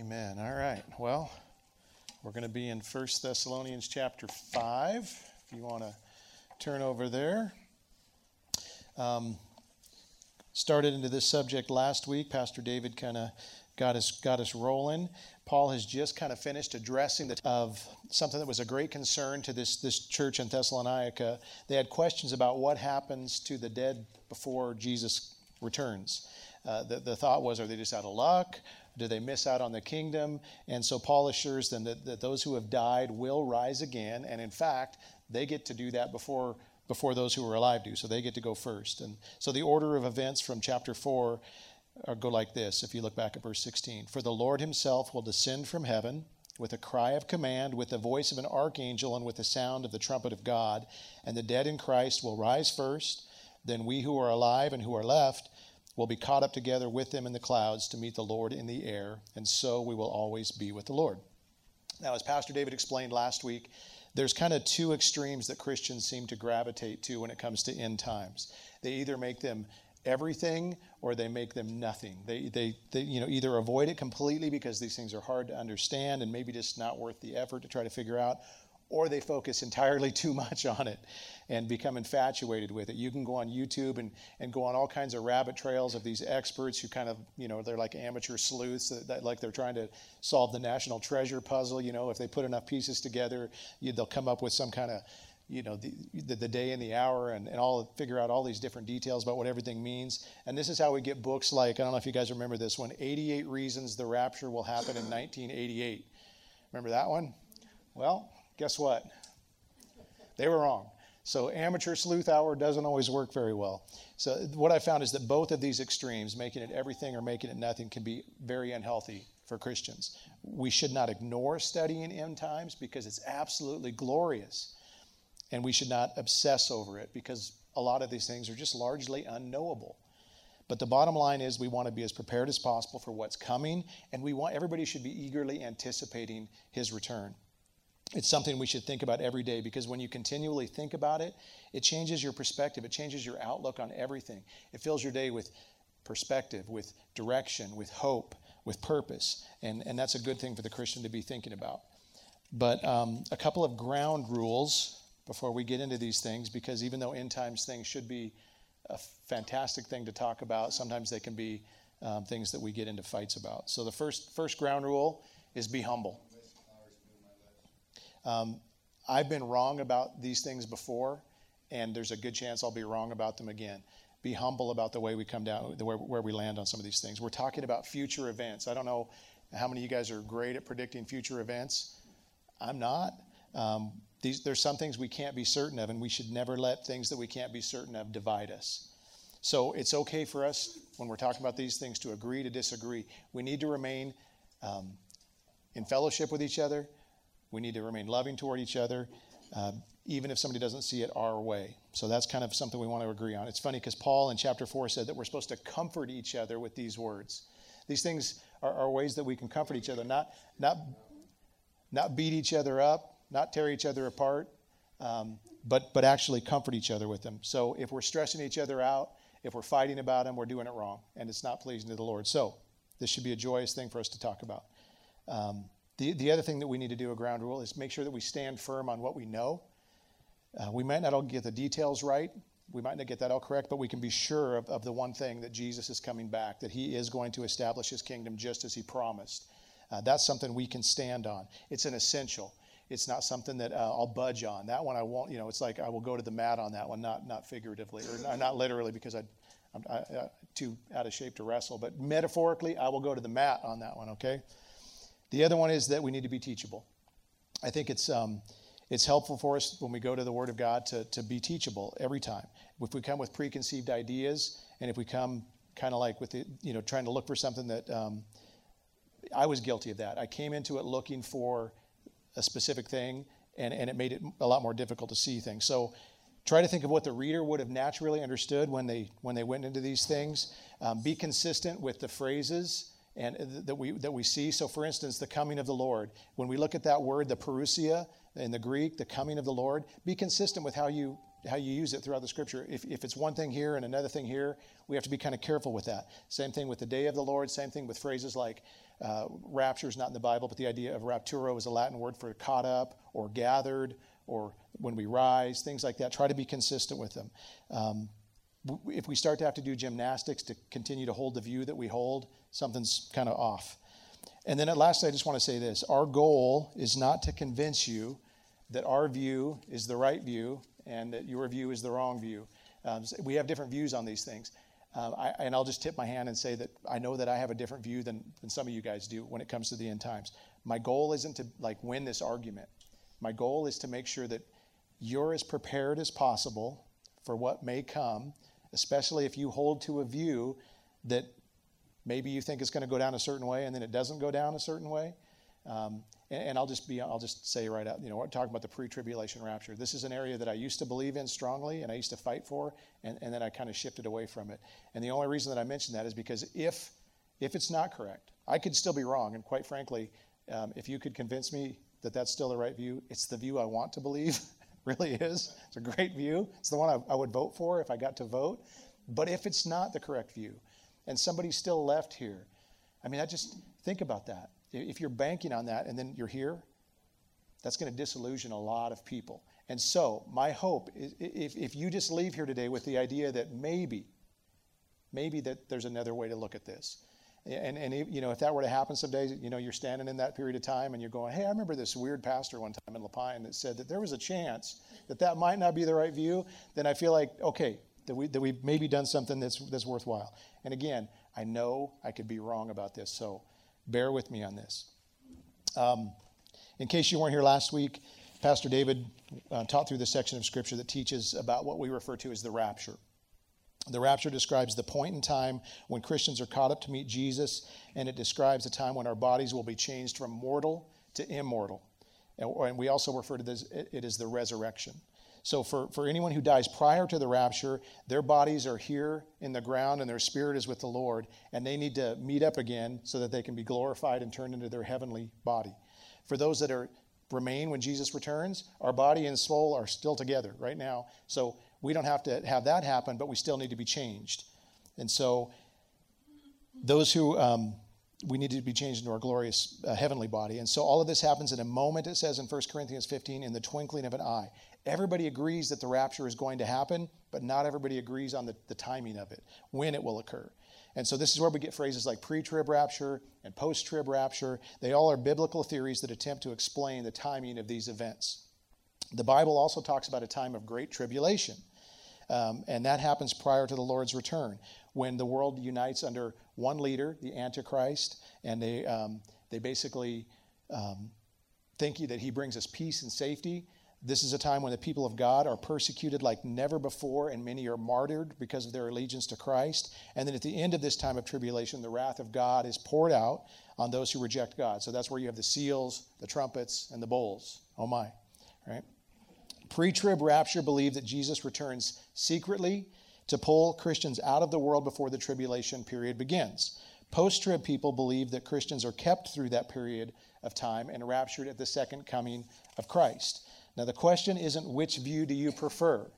Amen. All right. Well, we're going to be in 1 Thessalonians chapter 5, if you want to turn over there. Um, started into this subject last week. Pastor David kind of got us got us rolling. Paul has just kind of finished addressing the of something that was a great concern to this this church in Thessalonica. They had questions about what happens to the dead before Jesus returns. Uh, the, the thought was, are they just out of luck? Do they miss out on the kingdom? And so Paul assures them that, that those who have died will rise again. And in fact, they get to do that before, before those who are alive do. So they get to go first. And so the order of events from chapter 4 uh, go like this if you look back at verse 16 For the Lord himself will descend from heaven with a cry of command, with the voice of an archangel, and with the sound of the trumpet of God. And the dead in Christ will rise first. Then we who are alive and who are left will be caught up together with them in the clouds to meet the Lord in the air, and so we will always be with the Lord. Now, as Pastor David explained last week, there's kind of two extremes that Christians seem to gravitate to when it comes to end times. They either make them everything or they make them nothing. They, they, they, you know, either avoid it completely because these things are hard to understand and maybe just not worth the effort to try to figure out, or they focus entirely too much on it and become infatuated with it. You can go on YouTube and, and go on all kinds of rabbit trails of these experts who kind of, you know, they're like amateur sleuths, that, that like they're trying to solve the national treasure puzzle. You know, if they put enough pieces together, you, they'll come up with some kind of, you know, the, the, the, day and the hour and, and all figure out all these different details about what everything means. And this is how we get books like, I don't know if you guys remember this one, 88 Reasons the Rapture Will Happen in 1988. Remember that one? Well, guess what? They were wrong. So amateur sleuth hour doesn't always work very well. So what I found is that both of these extremes, making it everything or making it nothing, can be very unhealthy for Christians. We should not ignore studying end times because it's absolutely glorious. And we should not obsess over it because a lot of these things are just largely unknowable. But the bottom line is we want to be as prepared as possible for what's coming, and we want everybody should be eagerly anticipating his return. It's something we should think about every day because when you continually think about it, it changes your perspective. It changes your outlook on everything. It fills your day with perspective, with direction, with hope, with purpose. And, and that's a good thing for the Christian to be thinking about. But um, a couple of ground rules before we get into these things, because even though end times things should be a fantastic thing to talk about, sometimes they can be um, things that we get into fights about. So the first, first ground rule is be humble. Um, I've been wrong about these things before, and there's a good chance I'll be wrong about them again. Be humble about the way we come down, the way, where we land on some of these things. We're talking about future events. I don't know how many of you guys are great at predicting future events. I'm not. Um, these, there's some things we can't be certain of, and we should never let things that we can't be certain of divide us. So it's okay for us when we're talking about these things to agree to disagree. We need to remain um, in fellowship with each other we need to remain loving toward each other, uh, even if somebody doesn't see it our way. So that's kind of something we want to agree on. It's funny because Paul in chapter 4 said that we're supposed to comfort each other with these words. These things are, are ways that we can comfort each other, not, not, not beat each other up, not tear each other apart, um, but, but actually comfort each other with them. So if we're stressing each other out, if we're fighting about them, we're doing it wrong, and it's not pleasing to the Lord. So this should be a joyous thing for us to talk about. Um, the, the other thing that we need to do, a ground rule, is make sure that we stand firm on what we know. Uh, we might not all get the details right. We might not get that all correct, but we can be sure of, of the one thing that Jesus is coming back, that he is going to establish his kingdom just as he promised. Uh, that's something we can stand on. It's an essential. It's not something that uh, I'll budge on. That one I won't, you know, it's like I will go to the mat on that one, not, not figuratively, or not literally because I, I'm I, uh, too out of shape to wrestle, but metaphorically, I will go to the mat on that one, okay? The other one is that we need to be teachable. I think it's, um, it's helpful for us when we go to the Word of God to, to be teachable every time. If we come with preconceived ideas, and if we come kind of like with the, you know, trying to look for something that um, I was guilty of that. I came into it looking for a specific thing, and, and it made it a lot more difficult to see things. So try to think of what the reader would have naturally understood when they when they went into these things. Um, be consistent with the phrases and that we that we see. So, for instance, the coming of the Lord. When we look at that word, the parousia in the Greek, the coming of the Lord, be consistent with how you how you use it throughout the scripture. If, if it's one thing here and another thing here, we have to be kind of careful with that. Same thing with the day of the Lord, same thing with phrases like uh, rapture is not in the Bible, but the idea of rapturo is a Latin word for caught up or gathered or when we rise, things like that. Try to be consistent with them. Um, if we start to have to do gymnastics to continue to hold the view that we hold, something's kind of off. And then at last, I just want to say this our goal is not to convince you that our view is the right view and that your view is the wrong view. Um, we have different views on these things. Um, I, and I'll just tip my hand and say that I know that I have a different view than, than some of you guys do when it comes to the end times. My goal isn't to like win this argument. My goal is to make sure that you're as prepared as possible for what may come, especially if you hold to a view that maybe you think it's going to go down a certain way and then it doesn't go down a certain way. Um, and, and, I'll just be, I'll just say right out, you know, we're talking about the pre-tribulation rapture. This is an area that I used to believe in strongly and I used to fight for, and, and then I kind of shifted away from it. And the only reason that I mention that is because if, if it's not correct, I could still be wrong. And quite frankly, um, if you could convince me that that's still the right view, it's the view I want to believe. really is. It's a great view. It's the one I, I would vote for if I got to vote. But if it's not the correct view, and somebody's still left here, I mean, I just think about that. If you're banking on that and then you're here, that's going to disillusion a lot of people. And so, my hope is if, if you just leave here today with the idea that maybe, maybe that there's another way to look at this. And, and you know, if that were to happen someday, you know, you're standing in that period of time and you're going, hey, I remember this weird pastor one time in La Pine that said that there was a chance that that might not be the right view, then I feel like, okay, that, we, that we've maybe done something that's, that's worthwhile. And again, I know I could be wrong about this, so bear with me on this. Um, in case you weren't here last week, Pastor David uh, taught through the section of Scripture that teaches about what we refer to as the rapture. The rapture describes the point in time when Christians are caught up to meet Jesus, and it describes a time when our bodies will be changed from mortal to immortal. And we also refer to this, it as the resurrection. So, for, for anyone who dies prior to the rapture, their bodies are here in the ground and their spirit is with the Lord, and they need to meet up again so that they can be glorified and turned into their heavenly body. For those that are remain when Jesus returns, our body and soul are still together right now. So, we don't have to have that happen, but we still need to be changed. And so, those who um, we need to be changed into our glorious uh, heavenly body. And so, all of this happens in a moment, it says in 1 Corinthians 15, in the twinkling of an eye. Everybody agrees that the rapture is going to happen, but not everybody agrees on the, the timing of it, when it will occur. And so, this is where we get phrases like pre trib rapture and post trib rapture. They all are biblical theories that attempt to explain the timing of these events. The Bible also talks about a time of great tribulation. Um, and that happens prior to the Lord's return when the world unites under one leader, the Antichrist, and they, um, they basically um, think that he brings us peace and safety. This is a time when the people of God are persecuted like never before, and many are martyred because of their allegiance to Christ. And then at the end of this time of tribulation, the wrath of God is poured out on those who reject God. So that's where you have the seals, the trumpets, and the bowls. Oh my, right? Pre trib rapture believed that Jesus returns secretly to pull Christians out of the world before the tribulation period begins. Post trib people believe that Christians are kept through that period of time and raptured at the second coming of Christ. Now, the question isn't which view do you prefer?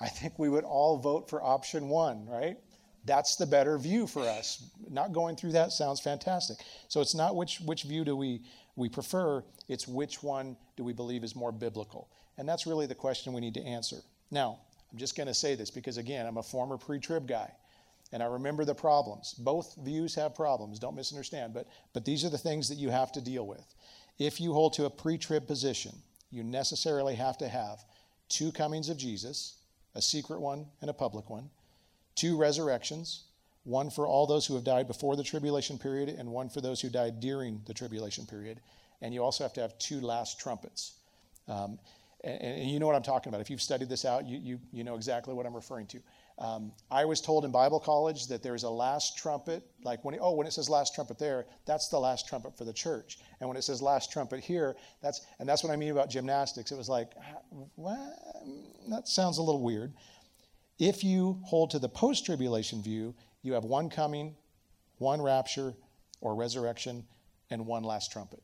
I think we would all vote for option one, right? That's the better view for us. Not going through that sounds fantastic. So it's not which, which view do we, we prefer, it's which one do we believe is more biblical. And that's really the question we need to answer. Now, I'm just going to say this because, again, I'm a former pre trib guy. And I remember the problems. Both views have problems, don't misunderstand, but, but these are the things that you have to deal with. If you hold to a pre trib position, you necessarily have to have two comings of Jesus, a secret one and a public one, two resurrections, one for all those who have died before the tribulation period, and one for those who died during the tribulation period. And you also have to have two last trumpets. Um, and, and, you know what I'm talking about. If you've studied this out, you, you, you know exactly what I'm referring to. Um, I was told in Bible college that there's a last trumpet, like when it, oh when it says last trumpet there, that's the last trumpet for the church, and when it says last trumpet here, that's and that's what I mean about gymnastics. It was like, what? That sounds a little weird. If you hold to the post-tribulation view, you have one coming, one rapture or resurrection, and one last trumpet.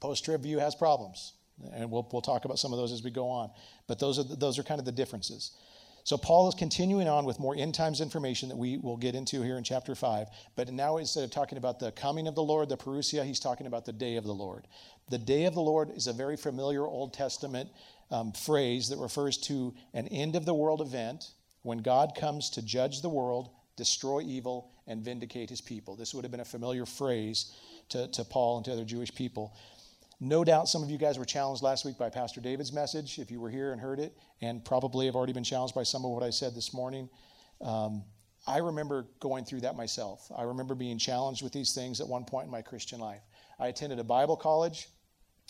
Post-trib view has problems. And we'll, we'll talk about some of those as we go on. But those are, the, those are kind of the differences. So Paul is continuing on with more end times information that we will get into here in chapter 5. But now instead of talking about the coming of the Lord, the parousia, he's talking about the day of the Lord. The day of the Lord is a very familiar Old Testament um, phrase that refers to an end of the world event when God comes to judge the world, destroy evil, and vindicate his people. This would have been a familiar phrase to, to Paul and to other Jewish people. No doubt some of you guys were challenged last week by Pastor David's message, if you were here and heard it, and probably have already been challenged by some of what I said this morning. Um, I remember going through that myself. I remember being challenged with these things at one point in my Christian life. I attended a Bible college.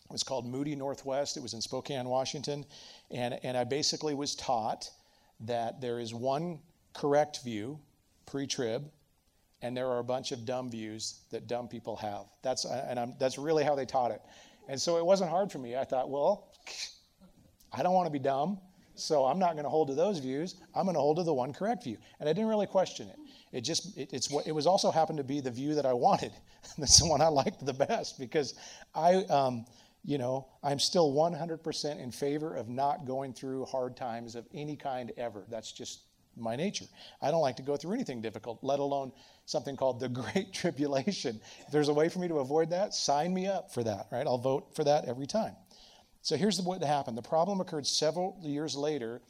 It was called Moody Northwest. It was in Spokane, Washington. And, and I basically was taught that there is one correct view, pre trib, and there are a bunch of dumb views that dumb people have. That's, and I'm, that's really how they taught it. And so it wasn't hard for me. I thought, well, I don't want to be dumb, so I'm not going to hold to those views. I'm going to hold to the one correct view. And I didn't really question it. It just it, it's what it was also happened to be the view that I wanted. That's the one I liked the best because I um, you know, I'm still 100% in favor of not going through hard times of any kind ever. That's just my nature. I don't like to go through anything difficult, let alone something called the Great Tribulation. If there's a way for me to avoid that, sign me up for that, right? I'll vote for that every time. So here's what happened. The problem occurred several years later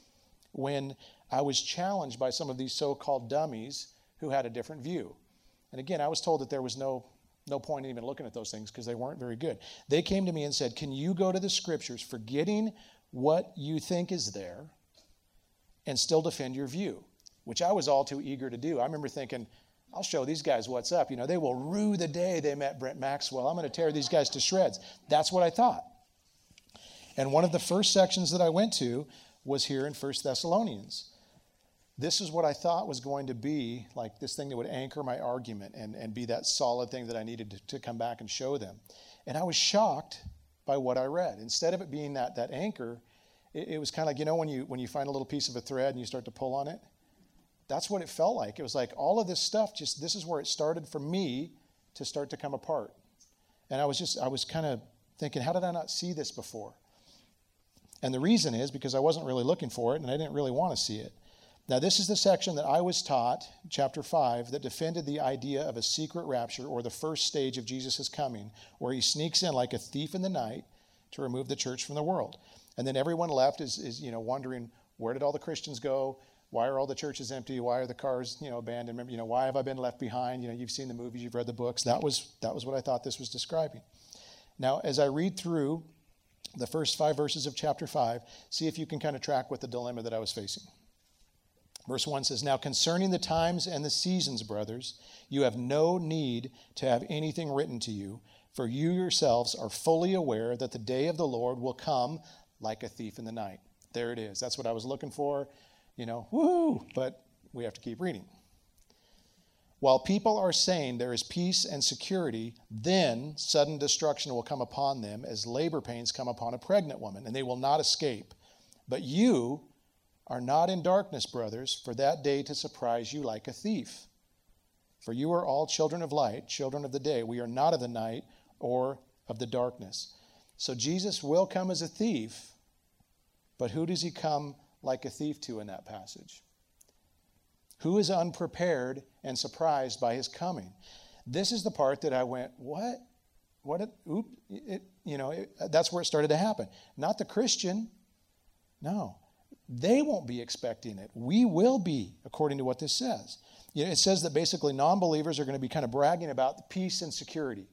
when I was challenged by some of these so called dummies who had a different view. And again, I was told that there was no, no point in even looking at those things because they weren't very good. They came to me and said, Can you go to the scriptures, forgetting what you think is there, and still defend your view? Which I was all too eager to do. I remember thinking, I'll show these guys what's up. You know, they will rue the day they met Brent Maxwell. I'm going to tear these guys to shreds. That's what I thought. And one of the first sections that I went to was here in First Thessalonians. This is what I thought was going to be like this thing that would anchor my argument and, and be that solid thing that I needed to, to come back and show them. And I was shocked by what I read. Instead of it being that, that anchor, it, it was kind of like, you know, when you, when you find a little piece of a thread and you start to pull on it? that's what it felt like. It was like all of this stuff, just this is where it started for me to start to come apart. And I was just, I was kind of thinking, how did I not see this before? And the reason is because I wasn't really looking for it and I didn't really want to see it. Now, this is the section that I was taught, chapter 5, that defended the idea of a secret rapture or the first stage of Jesus' coming, where he sneaks in like a thief in the night to remove the church from the world. And then everyone left is, is you know, wondering, where did all the Christians go? Why are all the churches empty? Why are the cars, you know, abandoned? You know, why have I been left behind? You know, you've seen the movies, you've read the books. That was that was what I thought this was describing. Now, as I read through the first five verses of chapter five, see if you can kind of track with the dilemma that I was facing. Verse 1 says, Now concerning the times and the seasons, brothers, you have no need to have anything written to you, for you yourselves are fully aware that the day of the Lord will come like a thief in the night. There it is. That's what I was looking for you know, woo, but we have to keep reading. While people are saying there is peace and security, then sudden destruction will come upon them as labor pains come upon a pregnant woman, and they will not escape. But you are not in darkness, brothers, for that day to surprise you like a thief. For you are all children of light, children of the day. We are not of the night or of the darkness. So Jesus will come as a thief, but who does he come like a thief to in that passage? Who is unprepared and surprised by his coming? This is the part that I went, what? What? It, oop, it, you know, it, that's where it started to happen. Not the Christian. No, they won't be expecting it. We will be, according to what this says. You know, it says that basically non believers are going to be kind of bragging about peace and security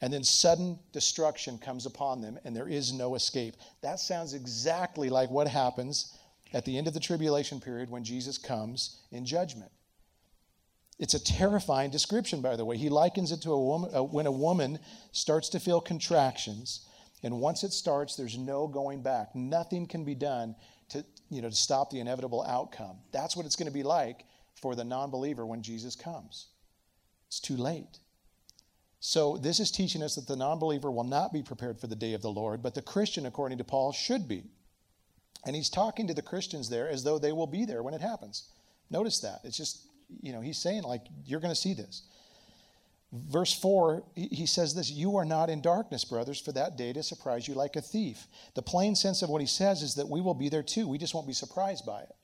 and then sudden destruction comes upon them and there is no escape. That sounds exactly like what happens at the end of the tribulation period when Jesus comes in judgment. It's a terrifying description, by the way. He likens it to a woman uh, when a woman starts to feel contractions, and once it starts, there's no going back. Nothing can be done to, you know, to stop the inevitable outcome. That's what it's going to be like for the non believer when Jesus comes. It's too late. So, this is teaching us that the non believer will not be prepared for the day of the Lord, but the Christian, according to Paul, should be. And he's talking to the Christians there as though they will be there when it happens. Notice that. It's just, you know, he's saying, like, you're going to see this. Verse 4, he says this You are not in darkness, brothers, for that day to surprise you like a thief. The plain sense of what he says is that we will be there too. We just won't be surprised by it.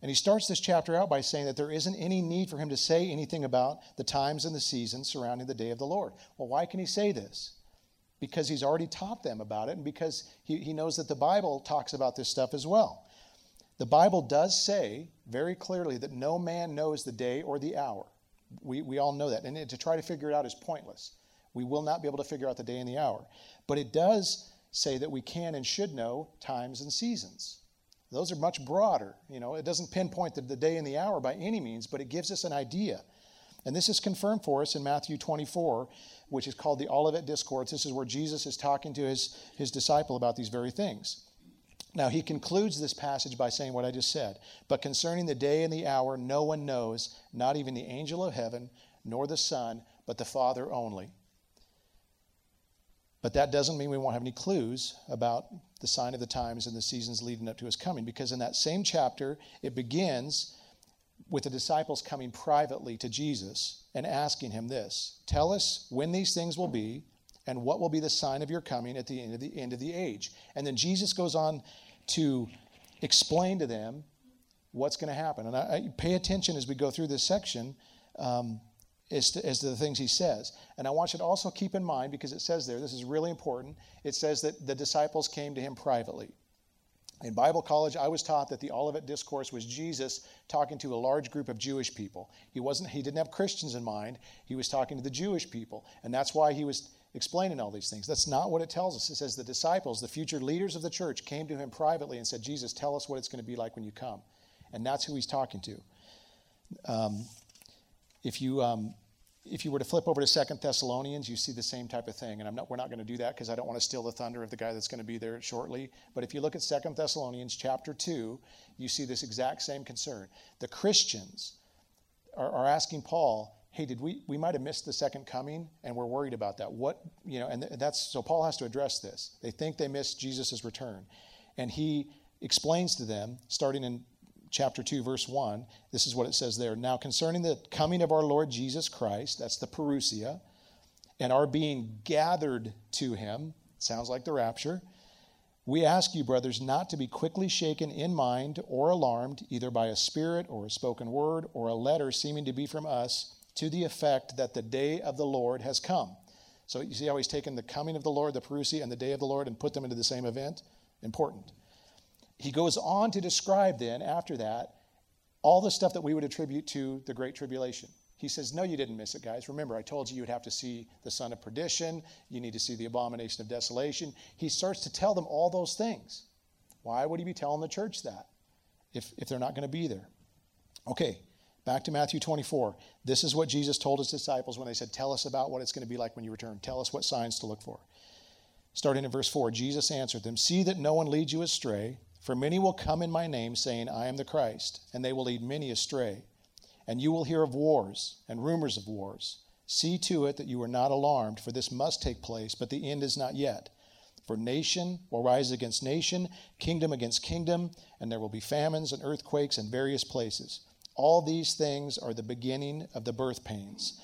And he starts this chapter out by saying that there isn't any need for him to say anything about the times and the seasons surrounding the day of the Lord. Well, why can he say this? Because he's already taught them about it, and because he, he knows that the Bible talks about this stuff as well. The Bible does say very clearly that no man knows the day or the hour. We, we all know that. And to try to figure it out is pointless. We will not be able to figure out the day and the hour. But it does say that we can and should know times and seasons. Those are much broader. You know, it doesn't pinpoint the, the day and the hour by any means, but it gives us an idea. And this is confirmed for us in Matthew 24, which is called the Olivet Discourse. This is where Jesus is talking to his, his disciple about these very things. Now, he concludes this passage by saying what I just said. But concerning the day and the hour, no one knows, not even the angel of heaven, nor the Son, but the Father only. But that doesn't mean we won't have any clues about the sign of the times and the seasons leading up to his coming, because in that same chapter, it begins with the disciples coming privately to Jesus and asking him this Tell us when these things will be and what will be the sign of your coming at the end of the end of the age. And then Jesus goes on to explain to them what's going to happen. And I, I, pay attention as we go through this section um, as, to, as to the things he says. And I want you to also keep in mind, because it says there, this is really important, it says that the disciples came to him privately. In Bible college, I was taught that the Olivet Discourse was Jesus talking to a large group of Jewish people. He wasn't he didn't have Christians in mind. He was talking to the Jewish people. And that's why he was explaining all these things. That's not what it tells us. It says the disciples, the future leaders of the church, came to him privately and said, Jesus, tell us what it's going to be like when you come. And that's who he's talking to. Um, if you. Um, if you were to flip over to Second Thessalonians, you see the same type of thing. And not, we're not going to do that because I don't want to steal the thunder of the guy that's going to be there shortly. But if you look at Second Thessalonians chapter 2, you see this exact same concern. The Christians are, are asking Paul, hey, did we, we might have missed the second coming and we're worried about that. What, you know, and that's, so Paul has to address this. They think they missed Jesus' return. And he explains to them, starting in chapter 2, verse 1, this is what it says there. Now, concerning the coming of our Lord Jesus Christ, that's the parousia, and our being gathered to him, sounds like the rapture. We ask you, brothers, not to be quickly shaken in mind or alarmed, either by a spirit or a spoken word or a letter seeming to be from us to the effect that the day of the Lord has come. So you see how he's taken the coming of the Lord, the parousia, and the day of the Lord and put them into the same event? Important. He goes on to describe then, after that, all the stuff that we would attribute to the Great Tribulation. He says, No, you didn't miss it, guys. Remember, I told you you would have to see the son of perdition. You need to see the abomination of desolation. He starts to tell them all those things. Why would he be telling the church that if, if they're not going to be there? Okay, Back to Matthew 24. This is what Jesus told his disciples when they said, Tell us about what it's going to be like when you return. Tell us what signs to look for. Starting in verse 4, Jesus answered them See that no one leads you astray, for many will come in my name, saying, I am the Christ, and they will lead many astray. And you will hear of wars and rumors of wars. See to it that you are not alarmed, for this must take place, but the end is not yet. For nation will rise against nation, kingdom against kingdom, and there will be famines and earthquakes in various places. All these things are the beginning of the birth pains.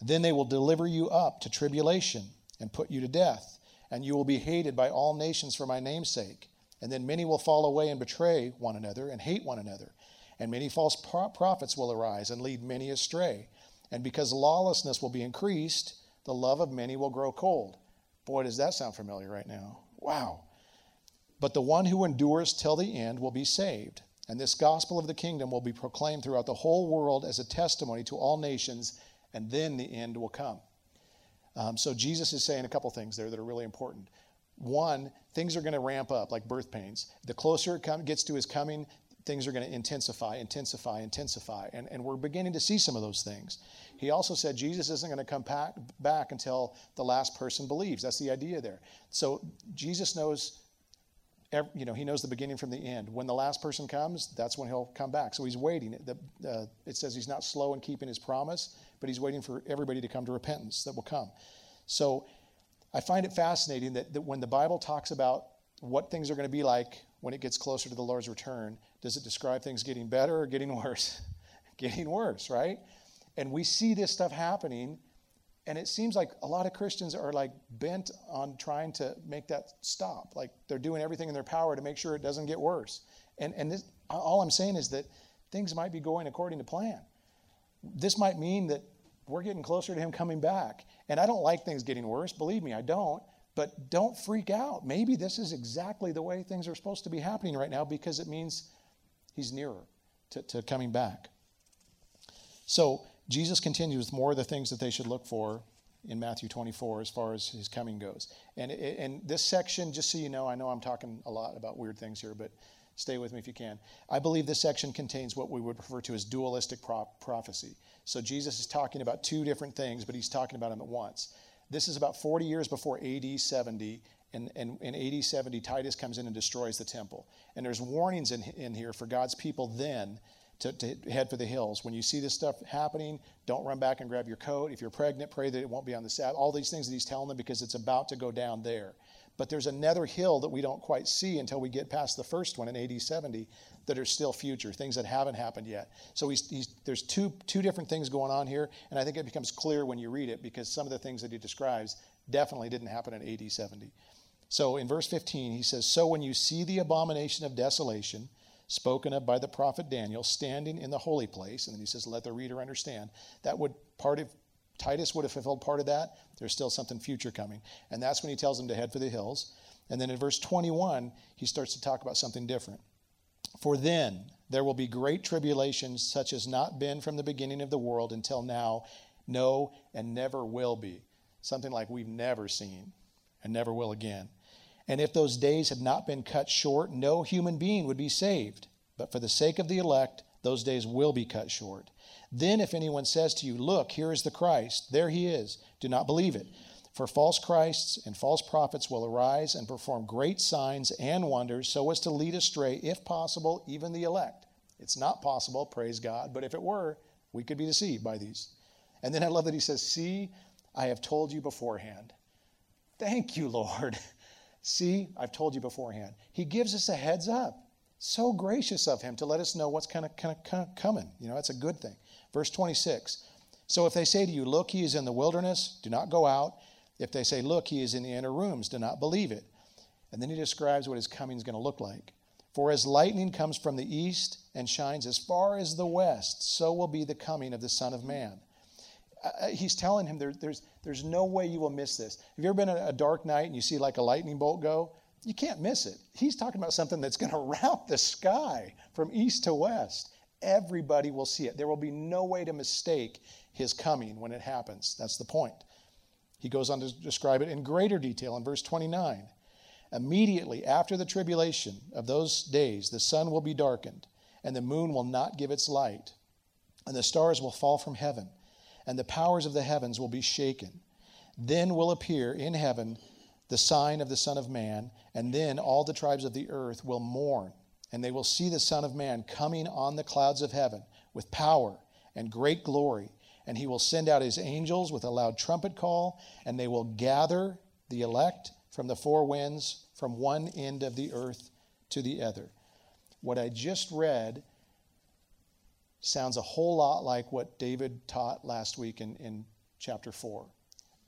Then they will deliver you up to tribulation and put you to death, and you will be hated by all nations for my name's sake. And then many will fall away and betray one another and hate one another. And many false prophets will arise and lead many astray. And because lawlessness will be increased, the love of many will grow cold. Boy, does that sound familiar right now. Wow. But the one who endures till the end will be saved. And this gospel of the kingdom will be proclaimed throughout the whole world as a testimony to all nations, and then the end will come. Um, so Jesus is saying a couple things there that are really important. One, things are going to ramp up like birth pains. The closer it come, gets to his coming, things are going to intensify, intensify, intensify. And, and we're beginning to see some of those things. He also said Jesus isn't going to come back, back until the last person believes. That's the idea there. So Jesus knows you know, he knows the beginning from the end. When the last person comes, that's when he'll come back. So he's waiting. The, uh, it says he's not slow in keeping his promise, but he's waiting for everybody to come to repentance that will come. So I find it fascinating that, that when the Bible talks about what things are going to be like when it gets closer to the Lord's return, does it describe things getting better or getting worse? getting worse, right? And we see this stuff happening And it seems like a lot of Christians are like bent on trying to make that stop. Like they're doing everything in their power to make sure it doesn't get worse. And, and this, all I'm saying is that things might be going according to plan. This might mean that we're getting closer to him coming back. And I don't like things getting worse. Believe me, I don't. But don't freak out. Maybe this is exactly the way things are supposed to be happening right now because it means he's nearer to, to coming back. So Jesus continues with more of the things that they should look for in Matthew 24 as far as his coming goes. And, and this section, just so you know, I know I'm talking a lot about weird things here, but stay with me if you can. I believe this section contains what we would refer to as dualistic pro- prophecy. So Jesus is talking about two different things, but he's talking about them at once. This is about 40 years before AD 70. And, in AD 70, Titus comes in and destroys the temple. And there's warnings in, in here for God's people then to, to, head for the hills. When you see this stuff happening, don't run back and grab your coat. If you're pregnant, pray that it won't be on the Sabbath. All these things that he's telling them because it's about to go down there. But there's another hill that we don't quite see until we get past the first one in AD 70 that are still future, things that haven't happened yet. So he's, he's, there's two, two different things going on here, and I think it becomes clear when you read it because some of the things that he describes definitely didn't happen in AD 70. So in verse 15, he says, So when you see the abomination of desolation, spoken of by the prophet Daniel, standing in the holy place, and then he says, Let the reader understand, that would part of Titus would have fulfilled part of that. There's still something future coming. And that's when he tells them to head for the hills. And then in verse 21, he starts to talk about something different. For then there will be great tribulations, such as not been from the beginning of the world until now, no, and never will be. Something like we've never seen and never will again. And if those days had not been cut short, no human being would be saved. But for the sake of the elect, those days will be cut short. Then, if anyone says to you, Look, here is the Christ, there he is, do not believe it. For false Christs and false prophets will arise and perform great signs and wonders so as to lead astray, if possible, even the elect. It's not possible, praise God, but if it were, we could be deceived by these. And then I love that he says, See, I have told you beforehand. Thank you, Lord. See, I've told you beforehand. He gives us a heads up. So gracious of him to let us know what's kind of, kind of, coming. You know, that's a good thing. Verse 26. So if they say to you, Look, he is in the wilderness, do not go out. If they say, Look, he is in the inner rooms, do not believe it. And then he describes what his coming is going to look like. For as lightning comes from the east and shines as far as the west, so will be the coming of the Son of Man. Uh, uh he's telling him there, there's, there's no way you will miss this. Have you ever been in a dark night and you see like a lightning bolt go? You can't miss it. He's talking about something that's going to rout the sky from east to west. Everybody will see it. There will be no way to mistake his coming when it happens. That's the point. He goes on to describe it in greater detail in verse 29. Immediately after the tribulation of those days, the sun will be darkened, and the moon will not give its light, and the stars will fall from heaven, and the powers of the heavens will be shaken. Then will appear in heaven the sign of the Son of Man, and then all the tribes of the earth will mourn and they will see the Son of Man coming on the clouds of heaven with power and great glory. And he will send out his angels with a loud trumpet call, and they will gather the elect from the four winds from one end of the earth to the other. What I just read sounds a whole lot like what David taught last week in, in chapter 4.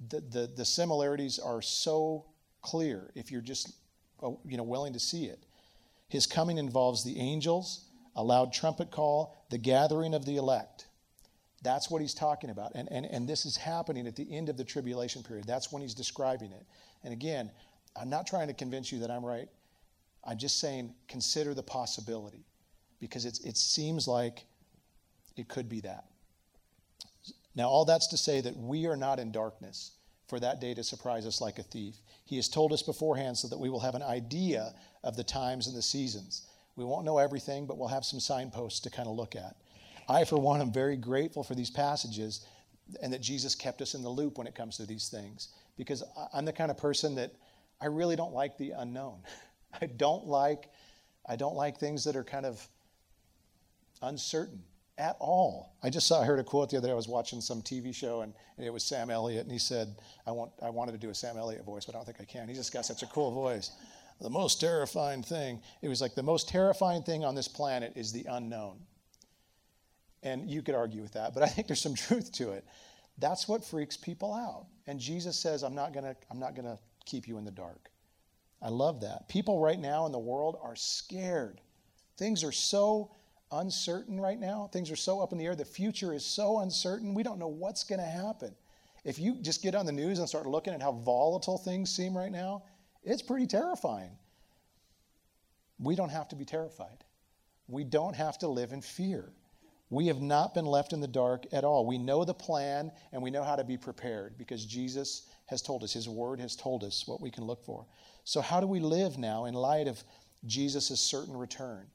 The, the, the similarities are so clear if you're just uh, you know, willing to see it. His coming involves the angels, a loud trumpet call, the gathering of the elect. That's what he's talking about. And, and, and this is happening at the end of the tribulation period. That's when he's describing it. And again, I'm not trying to convince you that I'm right. I'm just saying consider the possibility because it's, it seems like it could be that. Now, all that's to say that we are not in darkness for that day to surprise us like a thief. He has told us beforehand so that we will have an idea of the times and the seasons. We won't know everything, but we'll have some signposts to kind of look at. I, for one, am very grateful for these passages and that Jesus kept us in the loop when it comes to these things because I'm the kind of person that I really don't like the unknown. I don't like I don't like things that are kind of uncertain at all. I just saw I heard a quote the other day. I was watching some TV show and, it was Sam Elliott and he said, I want I wanted to do a Sam Elliott voice, but I don't think I can. He's just got such a cool voice the most terrifying thing. It was like the most terrifying thing on this planet is the unknown. And you could argue with that, but I think there's some truth to it. That's what freaks people out. And Jesus says, I'm not to I'm not to keep you in the dark. I love that. People right now in the world are scared. Things are so uncertain right now. Things are so up in the air. The future is so uncertain. We don't know what's going to happen. If you just get on the news and start looking at how volatile things seem right now, it's pretty terrifying. We don't have to be terrified. We don't have to live in fear. We have not been left in the dark at all. We know the plan and we know how to be prepared because Jesus has told us, His Word has told us what we can look for. So, how do we live now in light of Jesus' certain return?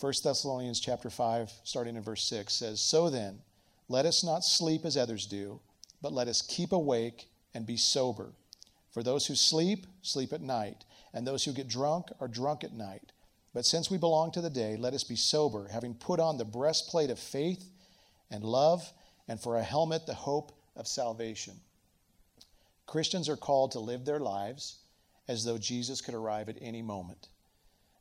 1 Thessalonians chapter 5, starting in verse 6, says, So then, let us not sleep as others do, but let us keep awake and be sober. For those who sleep, sleep at night, and those who get drunk are drunk at night. But since we belong to the day, let us be sober, having put on the breastplate of faith and love, and for a helmet, the hope of salvation. Christians are called to live their lives as though Jesus could arrive at any moment.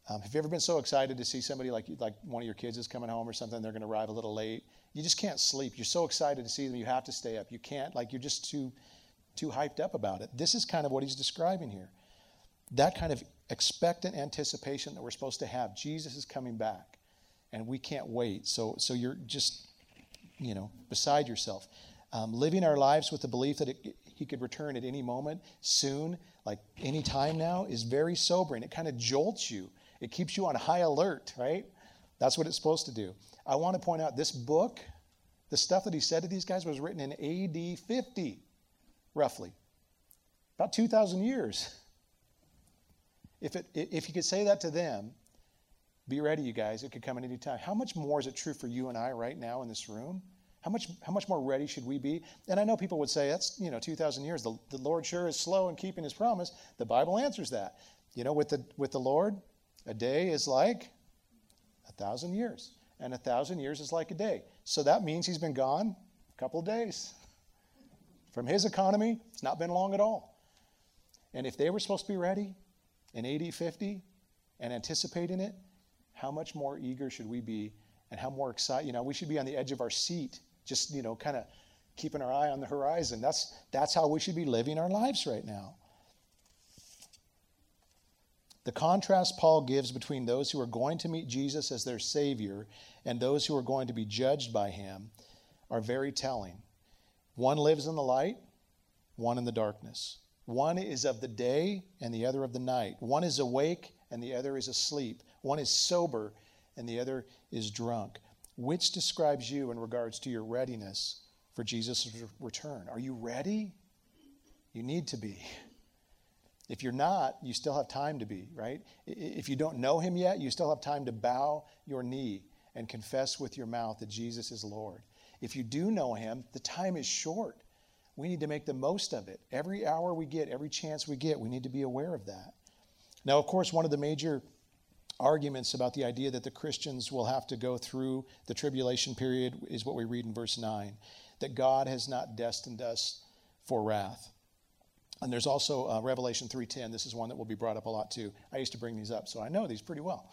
Um, have you ever been so excited to see somebody like like one of your kids is coming home or something? They're going to arrive a little late. You just can't sleep. You're so excited to see them. You have to stay up. You can't. Like you're just too too hyped up about it. This is kind of what he's describing here. That kind of expectant anticipation that we're supposed to have. Jesus is coming back, and we can't wait. So so you're just you know beside yourself. Um, living our lives with the belief that it, he could return at any moment, soon, like any time now, is very sobering. It kind of jolts you it keeps you on high alert, right? That's what it's supposed to do. I want to point out this book, the stuff that he said to these guys was written in AD 50, roughly. About 2,000 years. If, it, if he could say that to them, be ready, you guys, it could come at any time. How much more is it true for you and I right now in this room? How much, how much more ready should we be? And I know people would say, that's, you know, 2,000 years. The, the Lord sure is slow in keeping his promise. The Bible answers that. You know, with the, with the Lord, a day is like a thousand years, and a thousand years is like a day. So that means he's been gone a couple of days. From his economy, it's not been long at all. And if they were supposed to be ready in AD 50 and anticipating it, how much more eager should we be and how more excited? You know, we should be on the edge of our seat, just, you know, kind of keeping our eye on the horizon. That's, that's how we should be living our lives right now. The contrast Paul gives between those who are going to meet Jesus as their Savior and those who are going to be judged by Him are very telling. One lives in the light, one in the darkness. One is of the day and the other of the night. One is awake and the other is asleep. One is sober and the other is drunk. Which describes you in regards to your readiness for Jesus' return? Are you ready? You need to be. If you're not, you still have time to be, right? If you don't know him yet, you still have time to bow your knee and confess with your mouth that Jesus is Lord. If you do know him, the time is short. We need to make the most of it. Every hour we get, every chance we get, we need to be aware of that. Now, of course, one of the major arguments about the idea that the Christians will have to go through the tribulation period is what we read in verse 9 that God has not destined us for wrath. And there's also uh, Revelation 3:10. This is one that will be brought up a lot too. I used to bring these up, so I know these pretty well.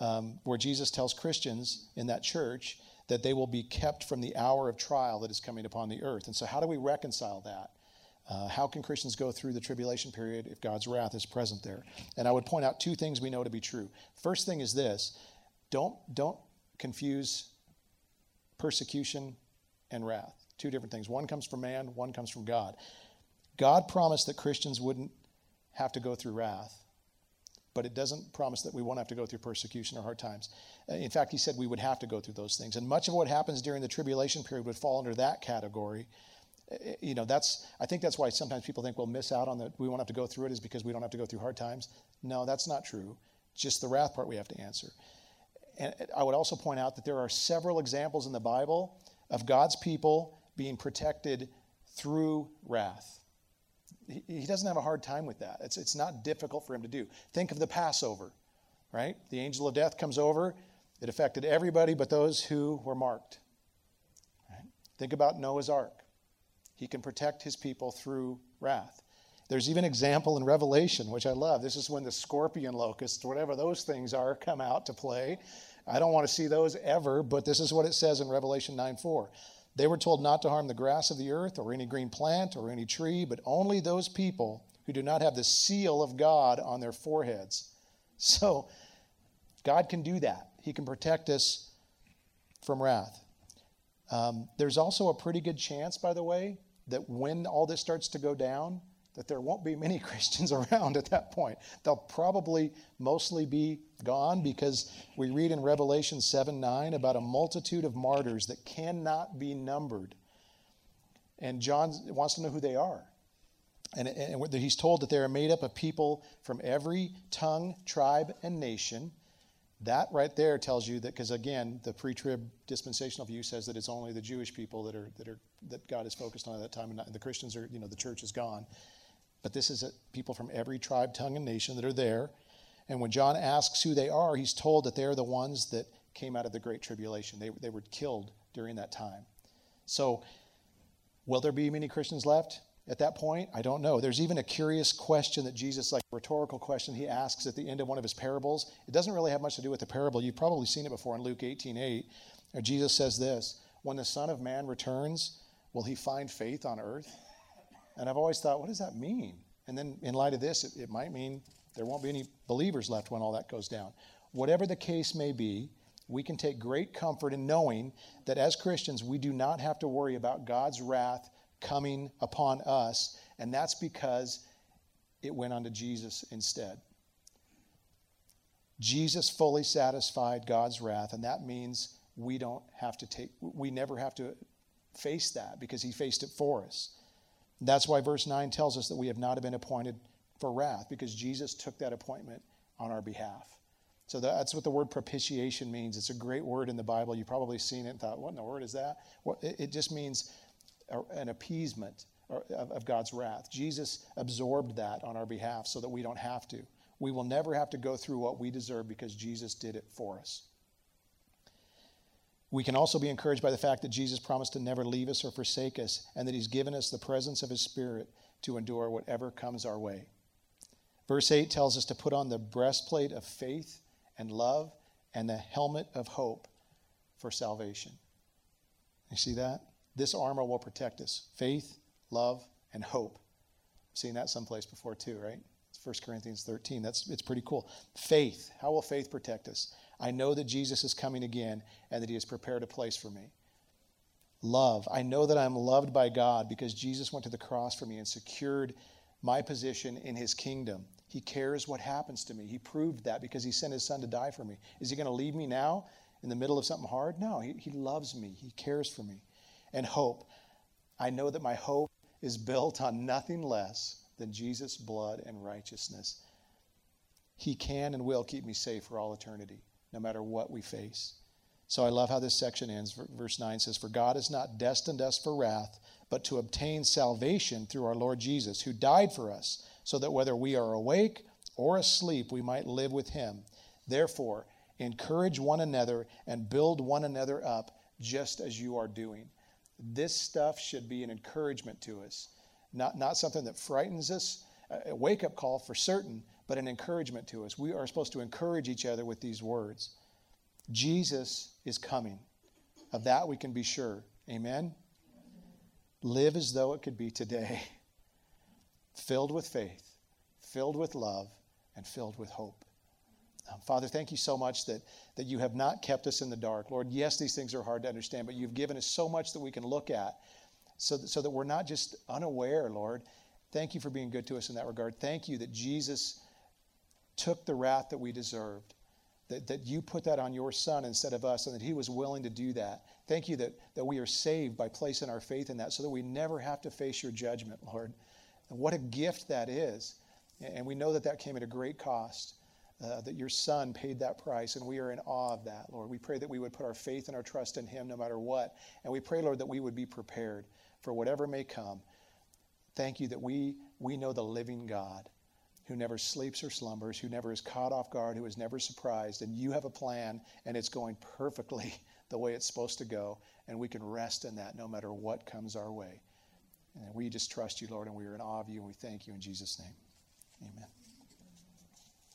Um, where Jesus tells Christians in that church that they will be kept from the hour of trial that is coming upon the earth. And so, how do we reconcile that? Uh, how can Christians go through the tribulation period if God's wrath is present there? And I would point out two things we know to be true. First thing is this: don't don't confuse persecution and wrath. Two different things. One comes from man. One comes from God. God promised that Christians wouldn't have to go through wrath, but it doesn't promise that we won't have to go through persecution or hard times. Uh, in fact, He said we would have to go through those things. And much of what happens during the tribulation period would fall under that category. Uh, you know, that's, I think that's why sometimes people think we'll miss out on that, we won't have to go through it, is because we don't have to go through hard times. No, that's not true. Just the wrath part we have to answer. And I would also point out that there are several examples in the Bible of God's people being protected through wrath he doesn't have a hard time with that. It's, it's not difficult for him to do. Think of the Passover, right? The angel of death comes over. It affected everybody but those who were marked. Right? Think about Noah's Ark. He can protect his people through wrath. There's even example in Revelation, which I love. This is when the scorpion locusts, whatever those things are, come out to play. I don't want to see those ever, but this is what it says in Revelation 9 4. They were told not to harm the grass of the earth or any green plant or any tree, but only those people who do not have the seal of God on their foreheads. So, God can do that. He can protect us from wrath. Um, there's also a pretty good chance, by the way, that when all this starts to go down, that there won't be many Christians around at that point. They'll probably mostly be gone because we read in Revelation 7 9 about a multitude of martyrs that cannot be numbered. And John wants to know who they are. And, and he's told that they are made up of people from every tongue, tribe, and nation. That right there tells you that, because again, the pre-trib dispensational view says that it's only the Jewish people that are that are that God is focused on at that time, and the Christians are, you know, the church is gone. But this is people from every tribe, tongue, and nation that are there. And when John asks who they are, he's told that they are the ones that came out of the Great Tribulation. They, they were killed during that time. So, will there be many Christians left? at that point? I don't know. There's even a curious question that Jesus, like a rhetorical question, he asks at the end of one of his parables. It doesn't really have much to do with the parable. You've probably seen it before in Luke 18 8. Jesus says this When the Son of Man returns, will he find faith on earth? And I've always thought, what does that mean? And then in light of this, it, it might mean there won't be any believers left when all that goes down. Whatever the case may be, we can take great comfort in knowing that as Christians, we do not have to worry about God's wrath coming upon us, and that's because it went onto Jesus instead. Jesus fully satisfied God's wrath, and that means we don't have to take, we never have to face that because he faced it for us. That's why verse 9 tells us that we have not been appointed for wrath because Jesus took that appointment on our behalf. So that's what the word propitiation means. It's a great word in the Bible. You've probably seen it and thought, what in the word is that? It just means an appeasement of God's wrath. Jesus absorbed that on our behalf so that we don't have to. We will never have to go through what we deserve because Jesus did it for us. We can also be encouraged by the fact that Jesus promised to never leave us or forsake us, and that He's given us the presence of His Spirit to endure whatever comes our way. Verse 8 tells us to put on the breastplate of faith and love and the helmet of hope for salvation. You see that? This armor will protect us faith, love, and hope. I've seen that someplace before too, right? It's 1 Corinthians 13. That's, it's pretty cool. Faith. How will faith protect us? I know that Jesus is coming again and that he has prepared a place for me. Love. I know that I'm loved by God because Jesus went to the cross for me and secured my position in his kingdom. He cares what happens to me. He proved that because he sent his son to die for me. Is he going to leave me now in the middle of something hard? No, he, he loves me. He cares for me and hope. I know that my hope is built on nothing less than Jesus' blood and righteousness. He can and will keep me safe for all eternity, no matter what we face. So I love how this section ends. Verse 9 says, For God has not destined us for wrath, but to obtain salvation through our Lord Jesus, who died for us, so that whether we are awake or asleep, we might live with him. Therefore, encourage one another and build one another up, just as you are doing. This stuff should be an encouragement to us, not, not something that frightens us, a wake up call for certain, but an encouragement to us. We are supposed to encourage each other with these words. Jesus is coming. Of that we can be sure. Amen? Live as though it could be today, filled with faith, filled with love, and filled with hope. Um, Father, thank you so much that, that you have not kept us in the dark. Lord, yes, these things are hard to understand, but you've given us so much that we can look at so that, so that we're not just unaware, Lord. Thank you for being good to us in that regard. Thank you that Jesus took the wrath that we deserved, that, that you put that on your son instead of us, and that he was willing to do that. Thank you that, that we are saved by placing our faith in that so that we never have to face your judgment, Lord. And what a gift that is. And we know that that came at a great cost uh, that your son paid that price, and we are in awe of that, Lord. We pray that we would put our faith and our trust in him no matter what. And we pray, Lord, that we would be prepared for whatever may come. Thank you that we, we know the living God who never sleeps or slumbers, who never is caught off guard, who is never surprised. And you have a plan, and it's going perfectly the way it's supposed to go. And we can rest in that no matter what comes our way. And we just trust you, Lord, and we are in awe of you, and we thank you in Jesus' name. Amen.